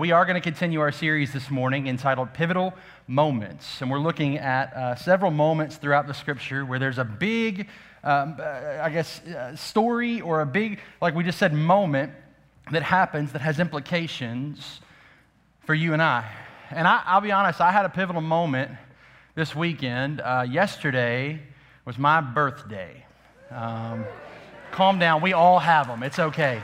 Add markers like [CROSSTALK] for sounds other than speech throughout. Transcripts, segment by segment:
We are going to continue our series this morning entitled Pivotal Moments. And we're looking at uh, several moments throughout the scripture where there's a big, um, uh, I guess, uh, story or a big, like we just said, moment that happens that has implications for you and I. And I, will be honest, I had a pivotal moment this weekend. Uh, yesterday was my birthday. Um, calm down, we all have them, it's okay.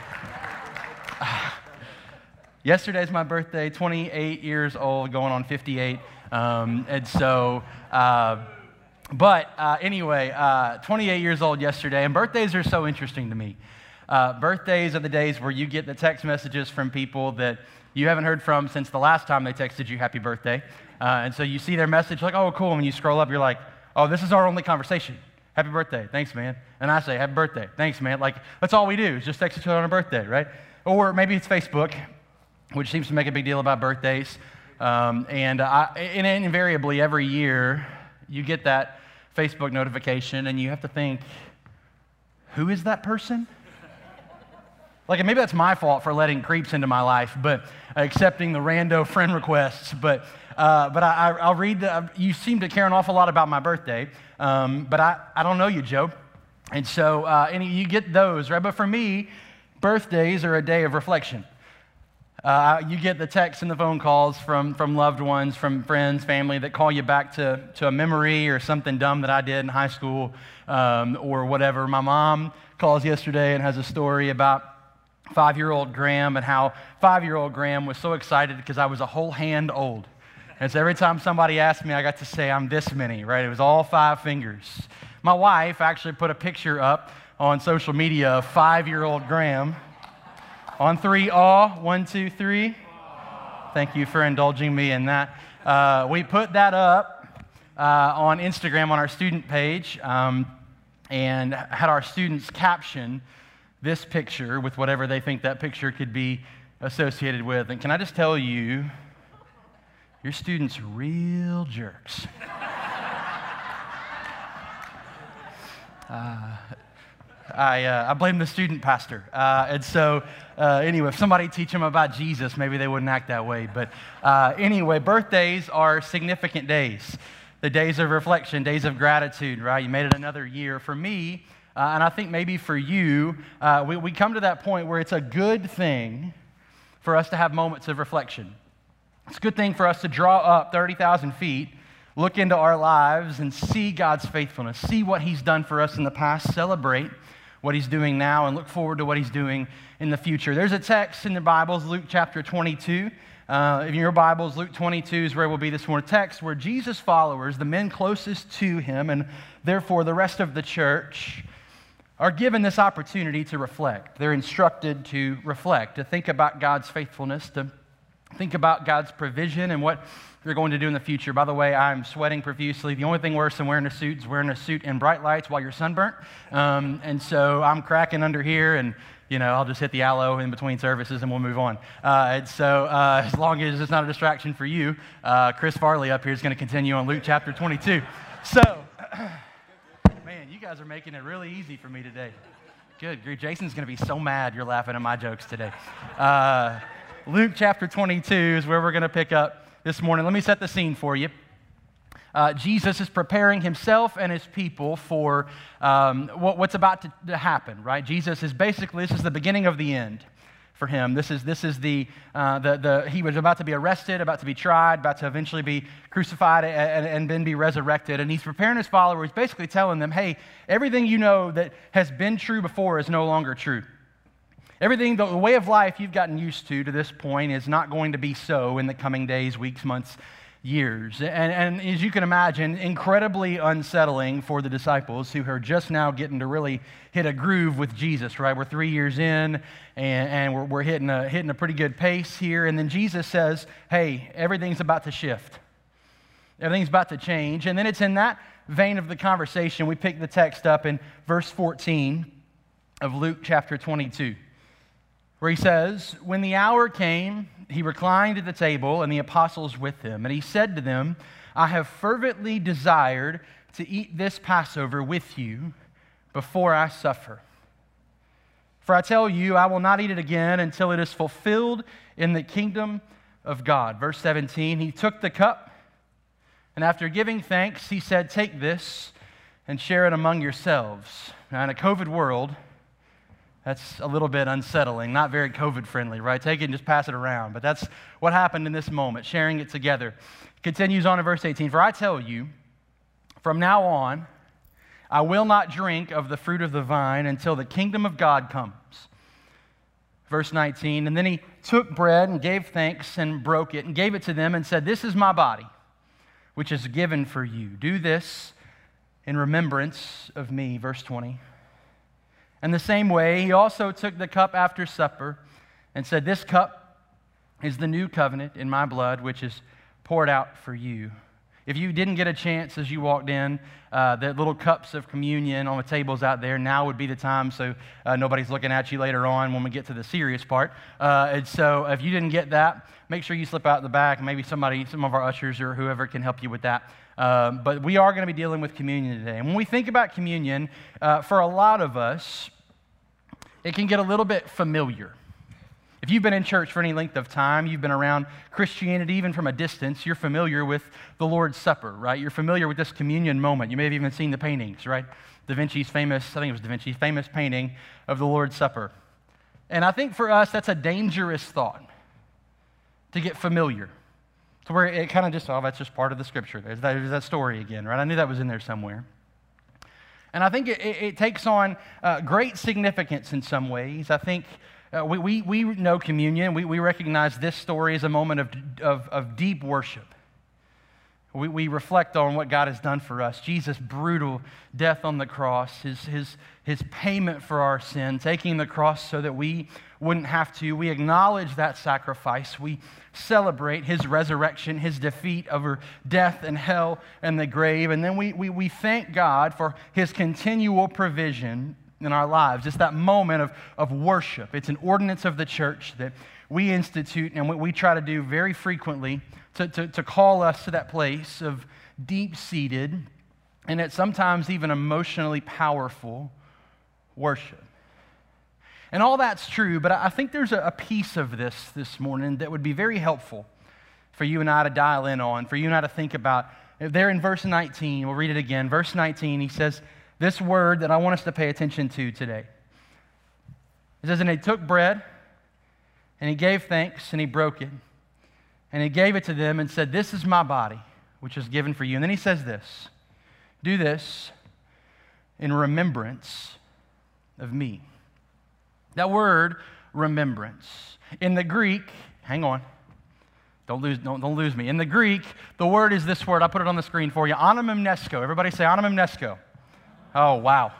Yesterday's my birthday, 28 years old, going on 58. Um, and so, uh, but uh, anyway, uh, 28 years old yesterday, and birthdays are so interesting to me. Uh, birthdays are the days where you get the text messages from people that you haven't heard from since the last time they texted you happy birthday. Uh, and so you see their message, like, oh, cool. And when you scroll up, you're like, oh, this is our only conversation. Happy birthday. Thanks, man. And I say, happy birthday. Thanks, man. Like, that's all we do is just text each other on a birthday, right? Or maybe it's Facebook which seems to make a big deal about birthdays. Um, and, I, and invariably, every year, you get that Facebook notification, and you have to think, who is that person? Like, maybe that's my fault for letting creeps into my life, but accepting the rando friend requests. But, uh, but I, will read the, you seem to care an awful lot about my birthday, um, but I, I don't know you, Joe. And so, uh, and you get those, right? But for me, birthdays are a day of reflection. Uh, you get the texts and the phone calls from, from loved ones, from friends, family that call you back to, to a memory or something dumb that I did in high school um, or whatever. My mom calls yesterday and has a story about five year old Graham and how five year old Graham was so excited because I was a whole hand old. And so every time somebody asked me, I got to say, I'm this many, right? It was all five fingers. My wife actually put a picture up on social media of five year old Graham on three, awe. One, two, three. Thank you for indulging me in that. Uh, we put that up uh, on Instagram on our student page um, and had our students caption this picture with whatever they think that picture could be associated with. And can I just tell you, your students real jerks. [LAUGHS] Uh, I, uh, I blame the student pastor. Uh, and so, uh, anyway, if somebody teach them about Jesus, maybe they wouldn't act that way. But uh, anyway, birthdays are significant days. The days of reflection, days of gratitude, right? You made it another year. For me, uh, and I think maybe for you, uh, we, we come to that point where it's a good thing for us to have moments of reflection. It's a good thing for us to draw up 30,000 feet look into our lives and see God's faithfulness, see what He's done for us in the past, celebrate what he's doing now and look forward to what he's doing in the future. There's a text in the Bibles, Luke chapter 22. Uh, in your Bibles, Luke 22 is where we'll be this morning text where Jesus' followers, the men closest to him, and therefore the rest of the church, are given this opportunity to reflect. They're instructed to reflect, to think about God's faithfulness, to think about God's provision and what you're going to do in the future. By the way, I'm sweating profusely. The only thing worse than wearing a suit is wearing a suit in bright lights while you're sunburnt. Um, and so I'm cracking under here, and you know I'll just hit the aloe in between services, and we'll move on. Uh, and so uh, [LAUGHS] as long as it's not a distraction for you, uh, Chris Farley up here is going to continue on Luke chapter 22. So, [CLEARS THROAT] man, you guys are making it really easy for me today. Good. Jason's going to be so mad you're laughing at my jokes today. Luke chapter 22 is where we're going to pick up this morning. Let me set the scene for you. Uh, Jesus is preparing himself and his people for um, what, what's about to, to, happen, right? Jesus is basically, this is the beginning of the end for him. This is, this is the, uh, the, the, he was about to be arrested, about to be tried, about to eventually be crucified and, and then be resurrected. And he's preparing his followers, basically telling them, hey, everything you know that has been true before is no longer true. Everything, the way of life you've gotten used to to this point is not going to be so in the coming days, weeks, months, years. And, and, as you can imagine, incredibly unsettling for the disciples who are just now getting to really hit a groove with Jesus, right? We're three years in and, and we're, we're hitting, a, hitting a pretty good pace here. And then Jesus says, hey, everything's about to shift, everything's about to change. And then it's in that vein of the conversation, we pick the text up in verse 14 of Luke chapter 22 where he says, When the hour came, he reclined at the table and the apostles with him. And he said to them, I have fervently desired to eat this Passover with you before I suffer. For I tell you, I will not eat it again until it is fulfilled in the kingdom of God. Verse 17, he took the cup, and after giving thanks, he said, Take this and share it among yourselves. Now, in a COVID world, that's a little bit unsettling, not very COVID friendly, right? Take it and just pass it around. But that's what happened in this moment, sharing it together. Continues on in verse 18 For I tell you, from now on, I will not drink of the fruit of the vine until the kingdom of God comes. Verse 19, and then he took bread and gave thanks and broke it and gave it to them and said, This is my body, which is given for you. Do this in remembrance of me. Verse 20. In the same way, he also took the cup after supper and said, This cup is the new covenant in my blood, which is poured out for you. If you didn't get a chance as you walked in, uh, the little cups of communion on the tables out there, now would be the time so uh, nobody's looking at you later on when we get to the serious part. Uh, and so if you didn't get that, make sure you slip out the back. Maybe somebody, some of our ushers or whoever can help you with that. Um, but we are going to be dealing with communion today. And when we think about communion, uh, for a lot of us, it can get a little bit familiar. If you've been in church for any length of time, you've been around Christianity even from a distance, you're familiar with the Lord's Supper, right? You're familiar with this communion moment. You may have even seen the paintings, right? Da Vinci's famous, I think it was Da Vinci's famous painting of the Lord's Supper. And I think for us, that's a dangerous thought to get familiar. To where it kind of just, oh, that's just part of the scripture. There's that, there's that story again, right? I knew that was in there somewhere. And I think it, it, takes on uh, great significance in some ways. I think uh, we, we, we know communion. We, we recognize this story as a moment of, of, of deep worship. We, we reflect on what God has done for us Jesus' brutal death on the cross, his, his, his payment for our sin, taking the cross so that we wouldn't have to. We acknowledge that sacrifice. We celebrate his resurrection, his defeat over death and hell and the grave. And then we, we, we thank God for his continual provision in our lives. It's that moment of, of worship. It's an ordinance of the church that we institute and what we try to do very frequently to, to, to call us to that place of deep seated and it's sometimes even emotionally powerful worship. And all that's true, but I think there's a piece of this this morning that would be very helpful for you and I to dial in on, for you and I to think about. There in verse 19, we'll read it again. Verse 19, he says, this word that I want us to pay attention to today. It says, And he took bread, and he gave thanks, and he broke it, and he gave it to them and said, This is my body, which is given for you. And then he says this Do this in remembrance of me. That word, remembrance. In the Greek, hang on. Don't lose, don't, don't lose me. In the Greek, the word is this word. I put it on the screen for you. Anamimnesko. Everybody say anamimnesko. Oh, wow.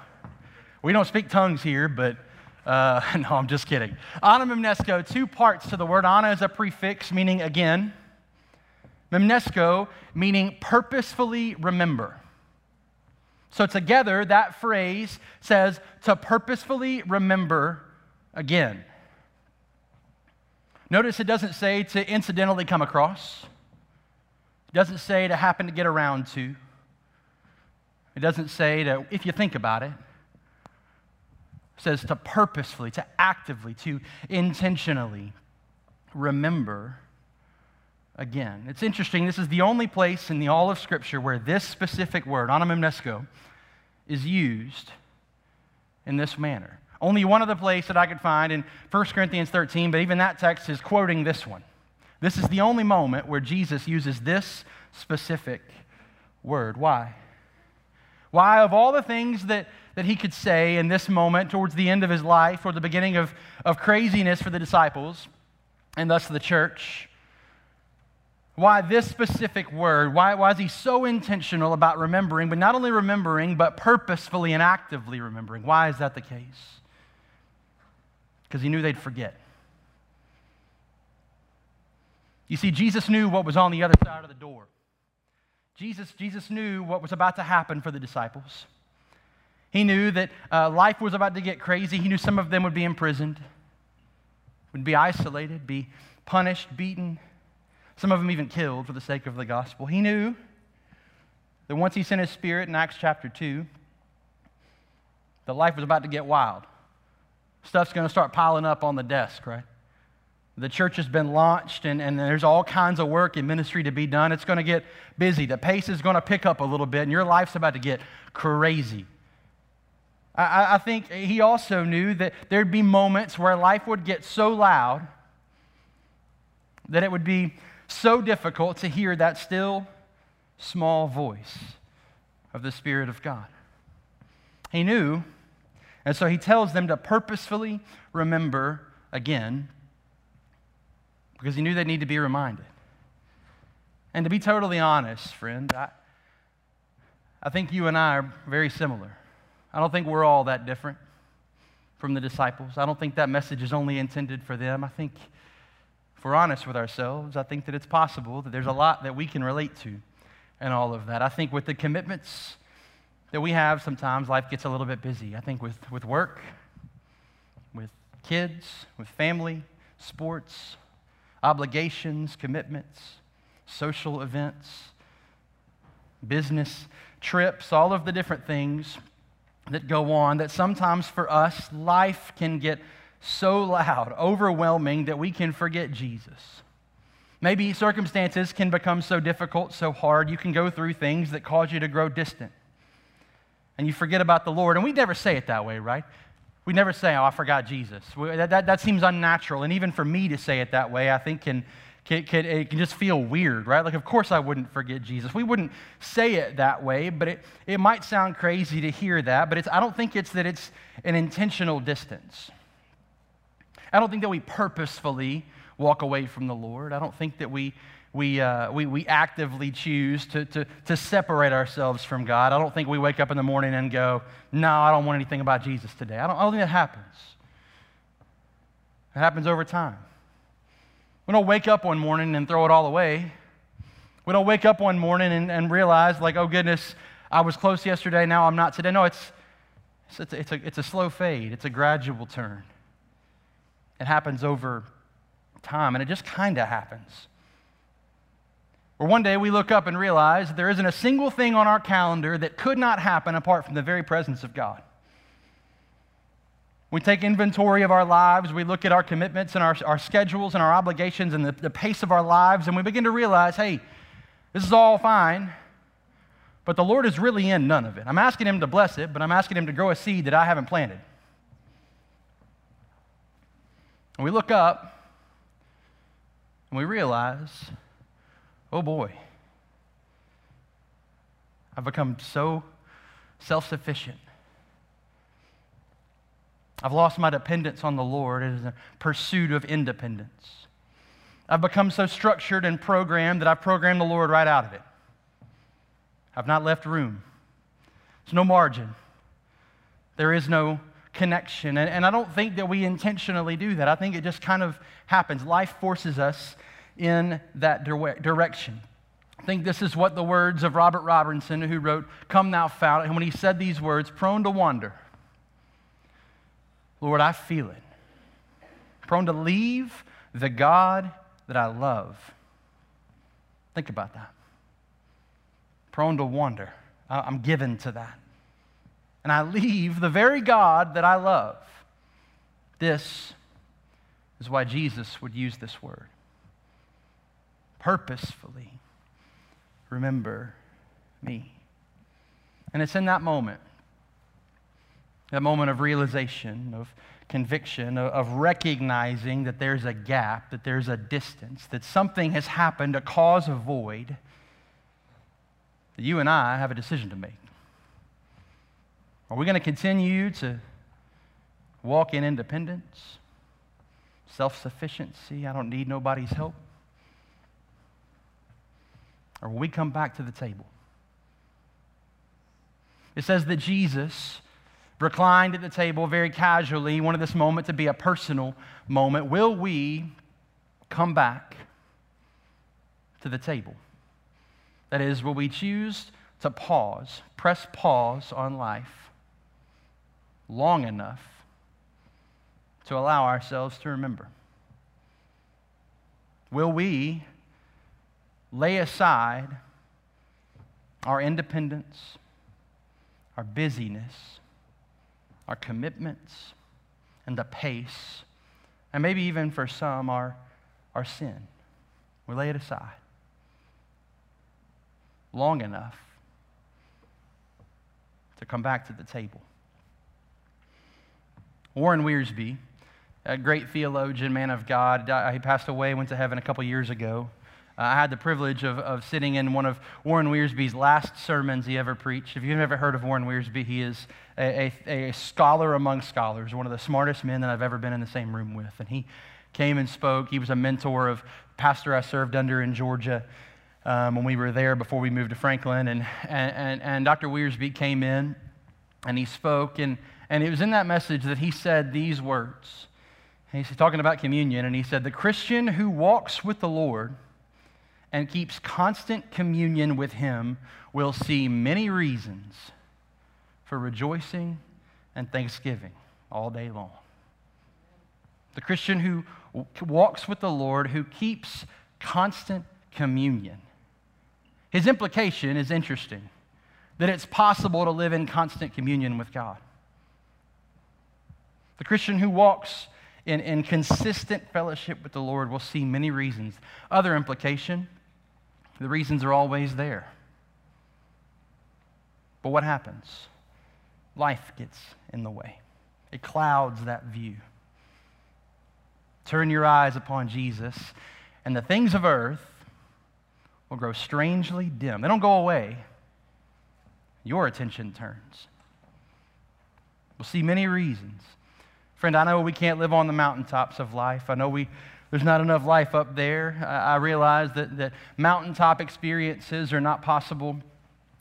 We don't speak tongues here, but uh, [LAUGHS] no, I'm just kidding. Anamimnesko, two parts to the word. Ana is a prefix meaning again. Mimnesko meaning purposefully remember. So together, that phrase says to purposefully remember again. Notice it doesn't say to incidentally come across. It doesn't say to happen to get around to. It doesn't say to, if you think about it, it says to purposefully, to actively, to intentionally remember again. It's interesting. This is the only place in the all of Scripture where this specific word, anamimnesko, is used in this manner. Only one other place that I could find in 1 Corinthians 13, but even that text is quoting this one. This is the only moment where Jesus uses this specific word. Why? Why, of all the things that, that he could say in this moment, towards the end of his life, or the beginning of, of craziness for the disciples, and thus the church, why this specific word? Why, why is he so intentional about remembering, but not only remembering, but purposefully and actively remembering? Why is that the case? Because he knew they'd forget. You see, Jesus knew what was on the other side of the door. Jesus, Jesus knew what was about to happen for the disciples. He knew that uh, life was about to get crazy. He knew some of them would be imprisoned, would be isolated, be punished, beaten, some of them even killed for the sake of the gospel. He knew that once he sent his spirit in Acts chapter 2, that life was about to get wild. Stuff's going to start piling up on the desk, right? The church has been launched, and, and there's all kinds of work and ministry to be done. It's going to get busy. The pace is going to pick up a little bit, and your life's about to get crazy. I, I think he also knew that there'd be moments where life would get so loud that it would be so difficult to hear that still small voice of the Spirit of God. He knew, and so he tells them to purposefully remember again because he knew they need to be reminded. And to be totally honest, friend, I, I think you and I are very similar. I don't think we're all that different from the disciples. I don't think that message is only intended for them. I think, if we're honest with ourselves, I think that it's possible that there's a lot that we can relate to and all of that. I think with the commitments that we have, sometimes life gets a little bit busy. I think with, with work, with kids, with family, sports, obligations, commitments, social events, business trips, all of the different things that go on, that sometimes for us, life can get so loud, overwhelming, that we can forget Jesus. Maybe circumstances can become so difficult, so hard, you can go through things that cause you to grow distant. And you forget about the Lord. And we never say it that way, right? We never say, oh, I forgot Jesus. That, that, that seems unnatural. And even for me to say it that way, I think can, can, can, it can just feel weird, right? Like, of course I wouldn't forget Jesus. We wouldn't say it that way, but it, it might sound crazy to hear that, but it's, I don't think it's that it's an intentional distance. I don't think that we purposefully walk away from the Lord. I don't think that we, we, uh, we, we actively choose to, to, to separate ourselves from God. I don't think we wake up in the morning and go, no, I don't want anything about Jesus today. I don't, I don't think that happens. It happens over time. We don't wake up one morning and throw it all away. We don't wake up one morning and, and realize, like, oh goodness, I was close yesterday, now I'm not today. No, it's, it's, it's, a, it's a slow fade, it's a gradual turn. It happens over time, and it just kind of happens. Or one day we look up and realize there isn't a single thing on our calendar that could not happen apart from the very presence of God. We take inventory of our lives, we look at our commitments and our, our schedules and our obligations and the, the pace of our lives, and we begin to realize hey, this is all fine, but the Lord is really in none of it. I'm asking Him to bless it, but I'm asking Him to grow a seed that I haven't planted. And we look up and we realize, oh boy, I've become so self sufficient. I've lost my dependence on the Lord as a pursuit of independence. I've become so structured and programmed that I've programmed the Lord right out of it. I've not left room. There's no margin. There is no connection. And, and I don't think that we intentionally do that. I think it just kind of happens. Life forces us in that dire- direction. I think this is what the words of Robert Robinson, who wrote Come Thou Fount, and when he said these words, prone to wander Lord, I feel it. Prone to leave the God that I love. Think about that. Prone to wander. I'm given to that. And I leave the very God that I love. This is why Jesus would use this word. Purposefully remember me. And it's in that moment that moment of realization, of conviction, of, recognizing that there's a gap, that there's a distance, that something has happened to cause a void, that you and I have a decision to make. Are we going to continue to walk in independence, self sufficiency? I don't need nobody's help. Or will we come back to the table? It says that Jesus reclined at the table very casually, wanted this moment to be a personal moment. Will we come back to the table? That is, will we choose to pause, press pause on life long enough to allow ourselves to remember? Will we lay aside our independence, our busyness, our commitments, and the pace, and maybe even for some, our, our sin. We lay it aside long enough to come back to the table. Warren Wiersbe, a great theologian, man of God, he passed away, went to heaven a couple years ago. Uh, I had the privilege of, of sitting in one of Warren Wiersbe's last sermons he ever preached. If you've ever heard of Warren Wiersbe, he is a, a, a, scholar among scholars, one of the smartest men that I've ever been in the same room with. And he came and spoke. He was a mentor of pastor I served under in Georgia um, when we were there before we moved to Franklin. And, and, and, and Dr. Wiersbe came in and he spoke. And, and it was in that message that he said these words. He's talking about communion, and he said, The Christian who walks with the Lord and keeps constant communion with Him will see many reasons for rejoicing and thanksgiving all day long. The Christian who walks with the Lord, who keeps constant communion. His implication is interesting that it's possible to live in constant communion with God. The Christian who walks in, in consistent fellowship with the Lord will see many reasons. Other implication the reasons are always there. But what happens? Life gets in the way, it clouds that view. Turn your eyes upon Jesus, and the things of earth will grow strangely dim. They don't go away, your attention turns. We'll see many reasons. Friend, I know we can't live on the mountaintops of life. I know we there's not enough life up there. I, realize that, that mountaintop experiences are not possible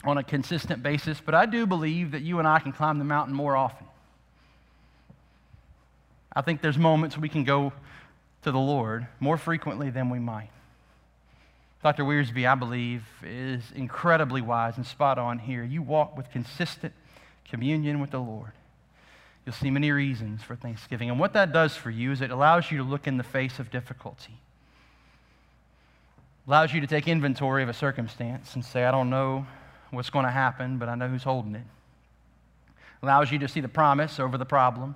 on a consistent basis, but I do believe that you and I can climb the mountain more often. I think there's moments we can go to the Lord more frequently than we might. Dr. Wiersbe, I believe, is incredibly wise and spot on here. You walk with consistent communion with the Lord you'll see many reasons for thanksgiving. And what that does for you is it allows you to look in the face of difficulty. Allows you to take inventory of a circumstance and say, I don't know what's going to happen, but I know who's holding it. Allows you to see the promise over the problem.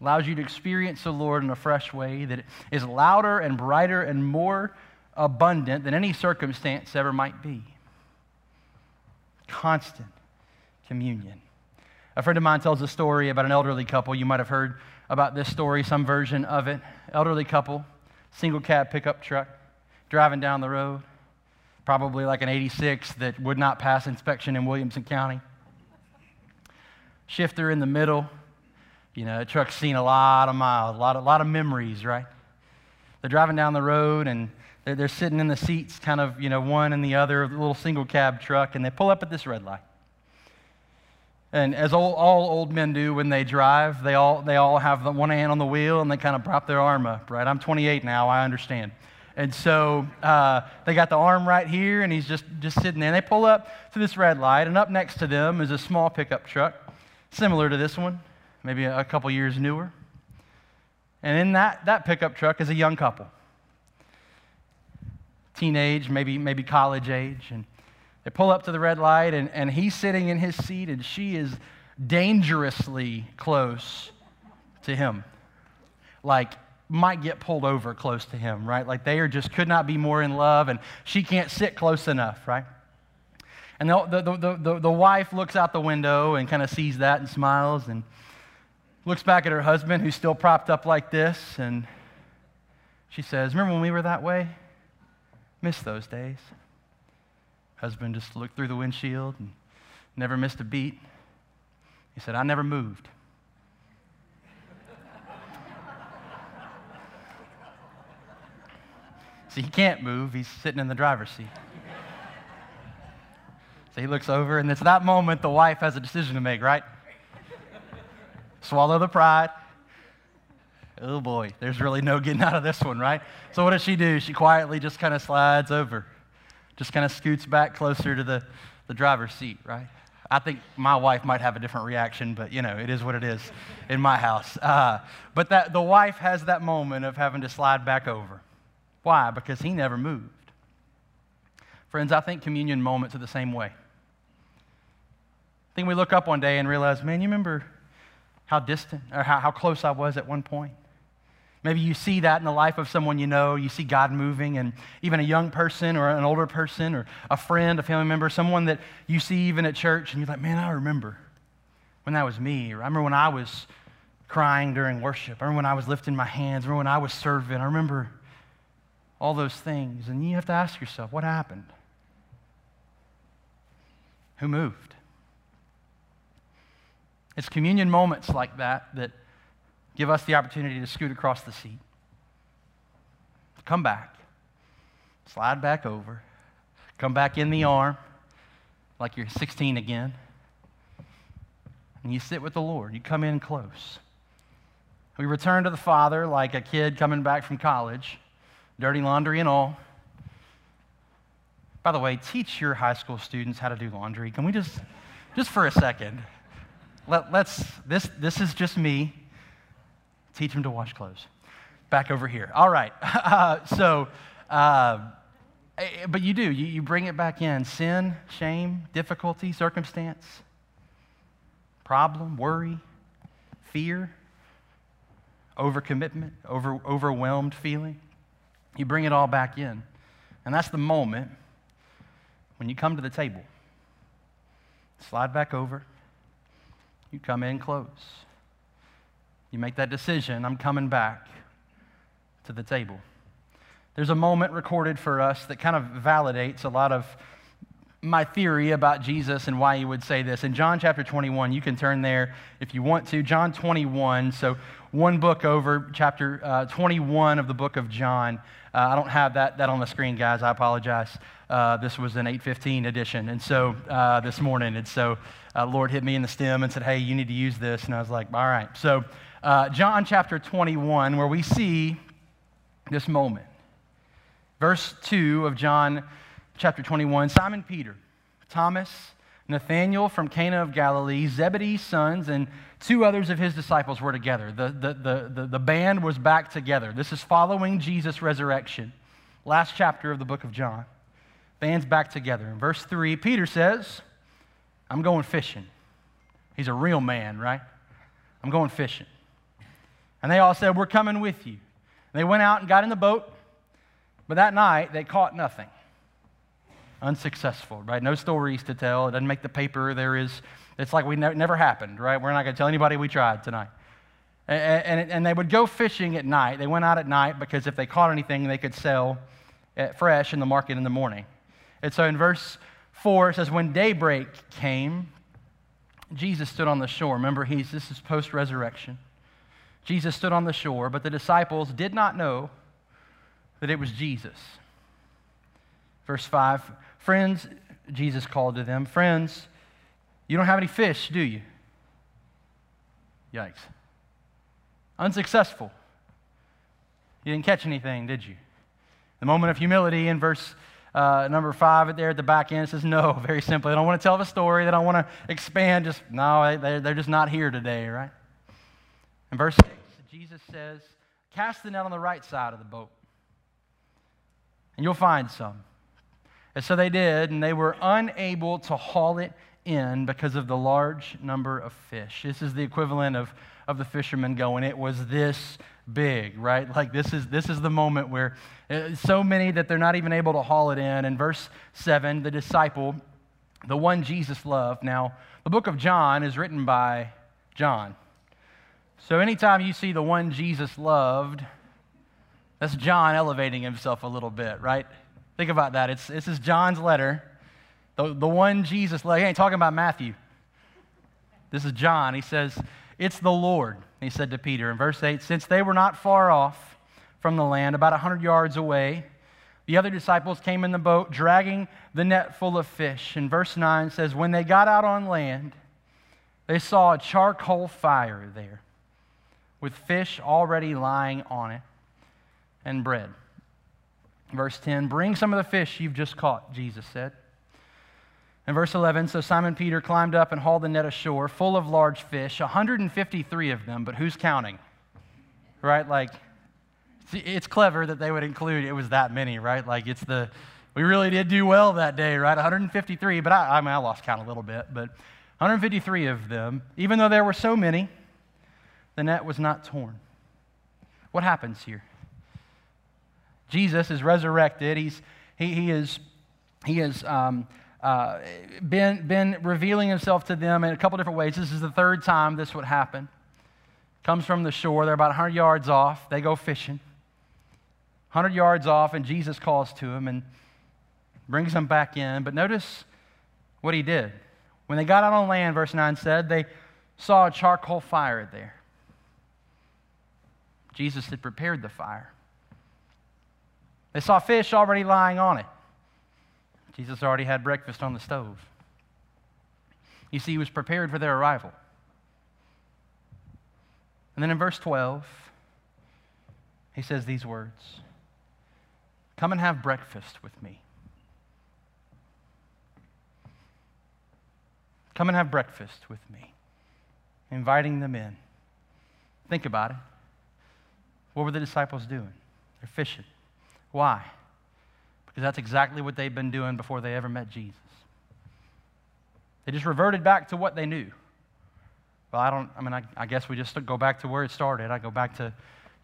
Allows you to experience the Lord in a fresh way that is louder and brighter and more abundant than any circumstance ever might be. Constant communion. A friend of mine tells a story about an elderly couple. You might have heard about this story, some version of it. Elderly couple, single cab pickup truck, driving down the road, probably like an 86 that would not pass inspection in Williamson County. Shifter in the middle. You know, the truck's seen a lot of miles, a lot of, a lot of memories, right? They're driving down the road and they're, they're sitting in the seats, kind of, you know, one and the other, a little single cab truck, and they pull up at this red light. And as all, all, old men do when they drive, they all, they all have the one hand on the wheel and they kind of prop their arm up, right? I'm 28 now, I understand. And so uh, they got the arm right here, and he's just, just sitting there. And they pull up to this red light, and up next to them is a small pickup truck, similar to this one, maybe a, a couple years newer. And in that, that pickup truck is a young couple, teenage, maybe, maybe college age. And they pull up to the red light, and, and he's sitting in his seat, and she is dangerously close to him. Like, might get pulled over close to him, right? Like, they are just could not be more in love, and she can't sit close enough, right? And the, the, the, the, the wife looks out the window and kind of sees that and smiles and looks back at her husband who's still propped up like this, and she says, Remember when we were that way? Miss those days. Husband just looked through the windshield and never missed a beat. He said, I never moved. [LAUGHS] See, he can't move. He's sitting in the driver's seat. So he looks over, and it's that moment the wife has a decision to make, right? Swallow the pride. Oh boy, there's really no getting out of this one, right? So what does she do? She quietly just kind of slides over just kind of scoots back closer to the, the driver's seat, right? I think my wife might have a different reaction, but you know, it is what it is in my house. Uh, but that the wife has that moment of having to slide back over. Why? Because he never moved. Friends, I think communion moments are the same way. I think we look up one day and realize, man, you remember how distant or how, how close I was at one point? Maybe you see that in the life of someone you know. You see God moving, and even a young person or an older person or a friend, a family member, someone that you see even at church, and you're like, man, I remember when that was me. Or I remember when I was crying during worship. I remember when I was lifting my hands. I remember when I was serving. I remember all those things. And you have to ask yourself, what happened? Who moved? It's communion moments like that that give us the opportunity to scoot across the seat. Come back. Slide back over. Come back in the arm like you're 16 again. And you sit with the Lord. You come in close. We return to the Father like a kid coming back from college, dirty laundry and all. By the way, teach your high school students how to do laundry. Can we just, just for a second, let, us this, this is just me. Teach them to wash clothes. Back over here. All right. [LAUGHS] Uh, so, uh, but you do. You, you bring it back in sin, shame, difficulty, circumstance, problem, worry, fear, overcommitment, over, overwhelmed feeling. You bring it all back in. And that's the moment when you come to the table. Slide back over. You come in close. You make that decision I'm coming back to the table. There's a moment recorded for us that kind of validates a lot of my theory about Jesus and why he would say this. In John chapter 21, you can turn there if you want to. John 21, so one book over, chapter uh, 21 of the book of John. Uh, I don't have that, that on the screen, guys. I apologize. Uh, this was an 815 edition, and so uh, this morning. And so uh, Lord hit me in the stem and said, hey, you need to use this. And I was like, all right. So uh, John chapter 21, where we see this moment. Verse 2 of John chapter 21 Simon Peter, Thomas, Nathanael from Cana of Galilee, Zebedee's sons, and two others of his disciples were together. The, the, the, the, the band was back together. This is following Jesus' resurrection. Last chapter of the book of John. Band's back together. In verse 3, Peter says, I'm going fishing. He's a real man, right? I'm going fishing. And they all said, We're coming with you. And they went out and got in the boat, but that night they caught nothing. Unsuccessful, right? No stories to tell. It doesn't make the paper. There is, it's like we ne- never happened, right? We're not going to tell anybody we tried tonight. And, and, and, they would go fishing at night. They went out at night because if they caught anything, they could sell it fresh in the market in the morning. And so in verse 4, it says, When daybreak came, Jesus stood on the shore. Remember, he's, this is post resurrection. Jesus stood on the shore, but the disciples did not know that it was Jesus. Verse 5 Friends, Jesus called to them, Friends, you don't have any fish, do you? Yikes. Unsuccessful. You didn't catch anything, did you? The moment of humility in verse uh, number five there at the back end says, No, [LAUGHS] very simply. They don't want to tell the story. They don't want to expand. Just, no, they're, they're just not here today, right? In verse 6, Jesus says, Cast the net on the right side of the boat, and you'll find some. And so they did, and they were unable to haul it in because of the large number of fish. This is the equivalent of, of the fishermen going, It was this big, right? Like this is, this is the moment where uh, so many that they're not even able to haul it in. In verse 7, the disciple, the one Jesus loved. Now, the book of John is written by John. So anytime you see the one Jesus loved, that's John elevating himself a little bit, right? Think about that. It's, this is John's letter. The, the one Jesus loved. He ain't talking about Matthew. This is John. He says, It's the Lord, he said to Peter. In verse 8, since they were not far off from the land, about a 100 yards away, the other disciples came in the boat, dragging the net full of fish. And verse 9 says, When they got out on land, they saw a charcoal fire there with fish already lying on it and bread. Verse 10 Bring some of the fish you've just caught, Jesus said. In verse 11, so Simon Peter climbed up and hauled the net ashore, full of large fish, 153 of them, but who's counting? Right? Like, it's clever that they would include it was that many, right? Like, it's the, we really did do well that day, right? 153, but I, I mean, I lost count a little bit, but 153 of them, even though there were so many, the net was not torn. What happens here? Jesus is resurrected. He's, he, he is, he is um, uh, been, been revealing himself to them in a couple different ways. This is the third time this would happen. Comes from the shore. They're about 100 yards off. They go fishing. 100 yards off, and Jesus calls to him and brings them back in. But notice what he did. When they got out on land, verse 9 said, they saw a charcoal fire there. Jesus had prepared the fire. They saw fish already lying on it. Jesus already had breakfast on the stove. You see, he was prepared for their arrival. And then in verse 12, he says these words Come and have breakfast with me. Come and have breakfast with me. Inviting them in. Think about it. What were the disciples doing? They're fishing. Why? Because that's exactly what they'd been doing before they ever met Jesus. They just reverted back to what they knew. Well, I don't, I mean, I, I guess we just go back to where it started. I go back to,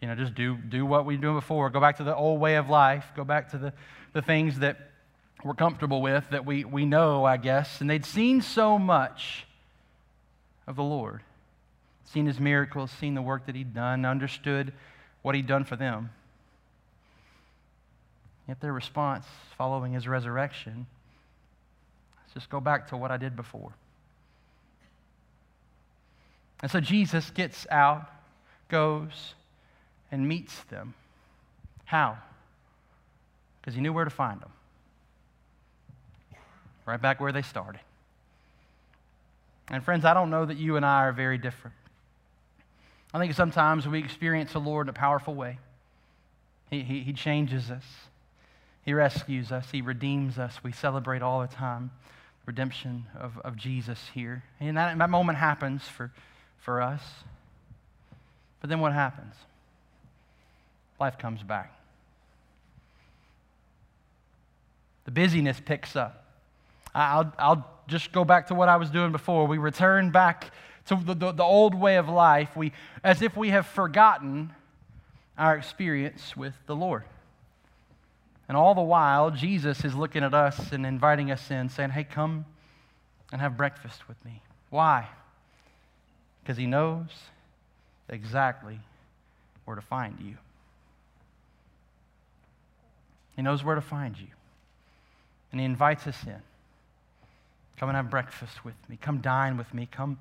you know, just do, do what we were doing before. Go back to the old way of life. Go back to the, the things that we're comfortable with, that we, we know, I guess. And they'd seen so much of the Lord, seen his miracles, seen the work that he'd done, understood what he'd done for them. Yet their response following his resurrection let's just go back to what I did before. And so Jesus gets out, goes, and meets them. How? Because he knew where to find them. Right back where they started. And friends, I don't know that you and I are very different. I think sometimes we experience the Lord in a powerful way. He, he, he changes us. He rescues us, He redeems us. We celebrate all the time redemption of, of Jesus here. And that, that moment happens for, for us. But then what happens? Life comes back. The busyness picks up. I'll, I'll just go back to what I was doing before. We return back to the, the, the old way of life, we, as if we have forgotten our experience with the Lord. And all the while, Jesus is looking at us and inviting us in, saying, Hey, come and have breakfast with me. Why? Because he knows exactly where to find you. He knows where to find you. And he invites us in. Come and have breakfast with me. Come dine with me. Come,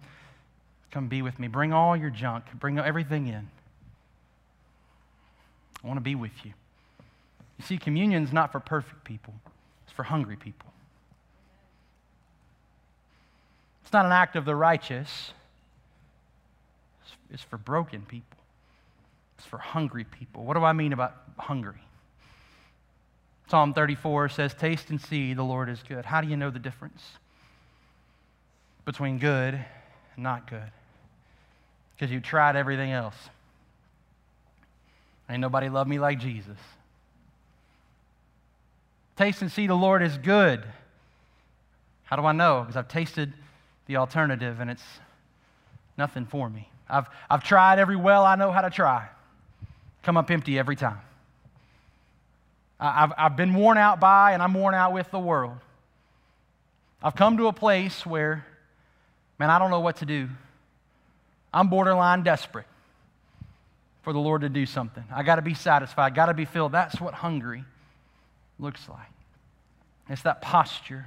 come be with me. Bring all your junk. Bring everything in. I want to be with you. You see, communion is not for perfect people, it's for hungry people. It's not an act of the righteous, it's for broken people, it's for hungry people. What do I mean about hungry? Psalm 34 says, Taste and see the Lord is good. How do you know the difference between good and not good? Because you've tried everything else. Ain't nobody love me like Jesus. Taste and see the Lord is good. How do I know? Because I've tasted the alternative and it's nothing for me. I've, I've tried every well I know how to try, come up empty every time. I've, I've been worn out by and I'm worn out with the world. I've come to a place where, man, I don't know what to do. I'm borderline desperate for the Lord to do something. I got to be satisfied, I got to be filled. That's what hungry looks like. It's that posture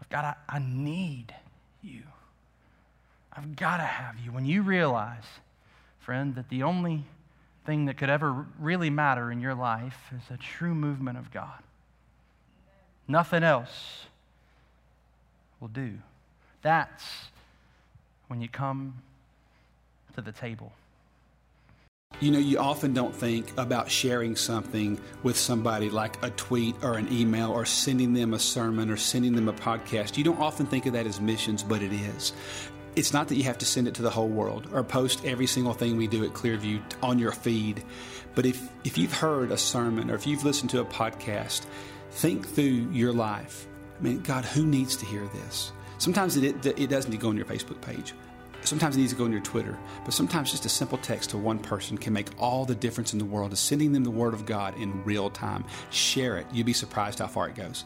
of God, I, I need you. I've got to have you. When you realize, friend, that the only thing that could ever really matter in your life is a true movement of God, nothing else will do. That's when you come to the table. You know, you often don't think about sharing something with somebody like a tweet or an email or sending them a sermon or sending them a podcast. You don't often think of that as missions, but it is. It's not that you have to send it to the whole world or post every single thing we do at Clearview on your feed. But if, if you've heard a sermon or if you've listened to a podcast, think through your life. I mean, God, who needs to hear this? Sometimes it, it, it doesn't go on your Facebook page. Sometimes it needs to go in your Twitter, but sometimes just a simple text to one person can make all the difference in the world. Is sending them the Word of God in real time. Share it. You'd be surprised how far it goes.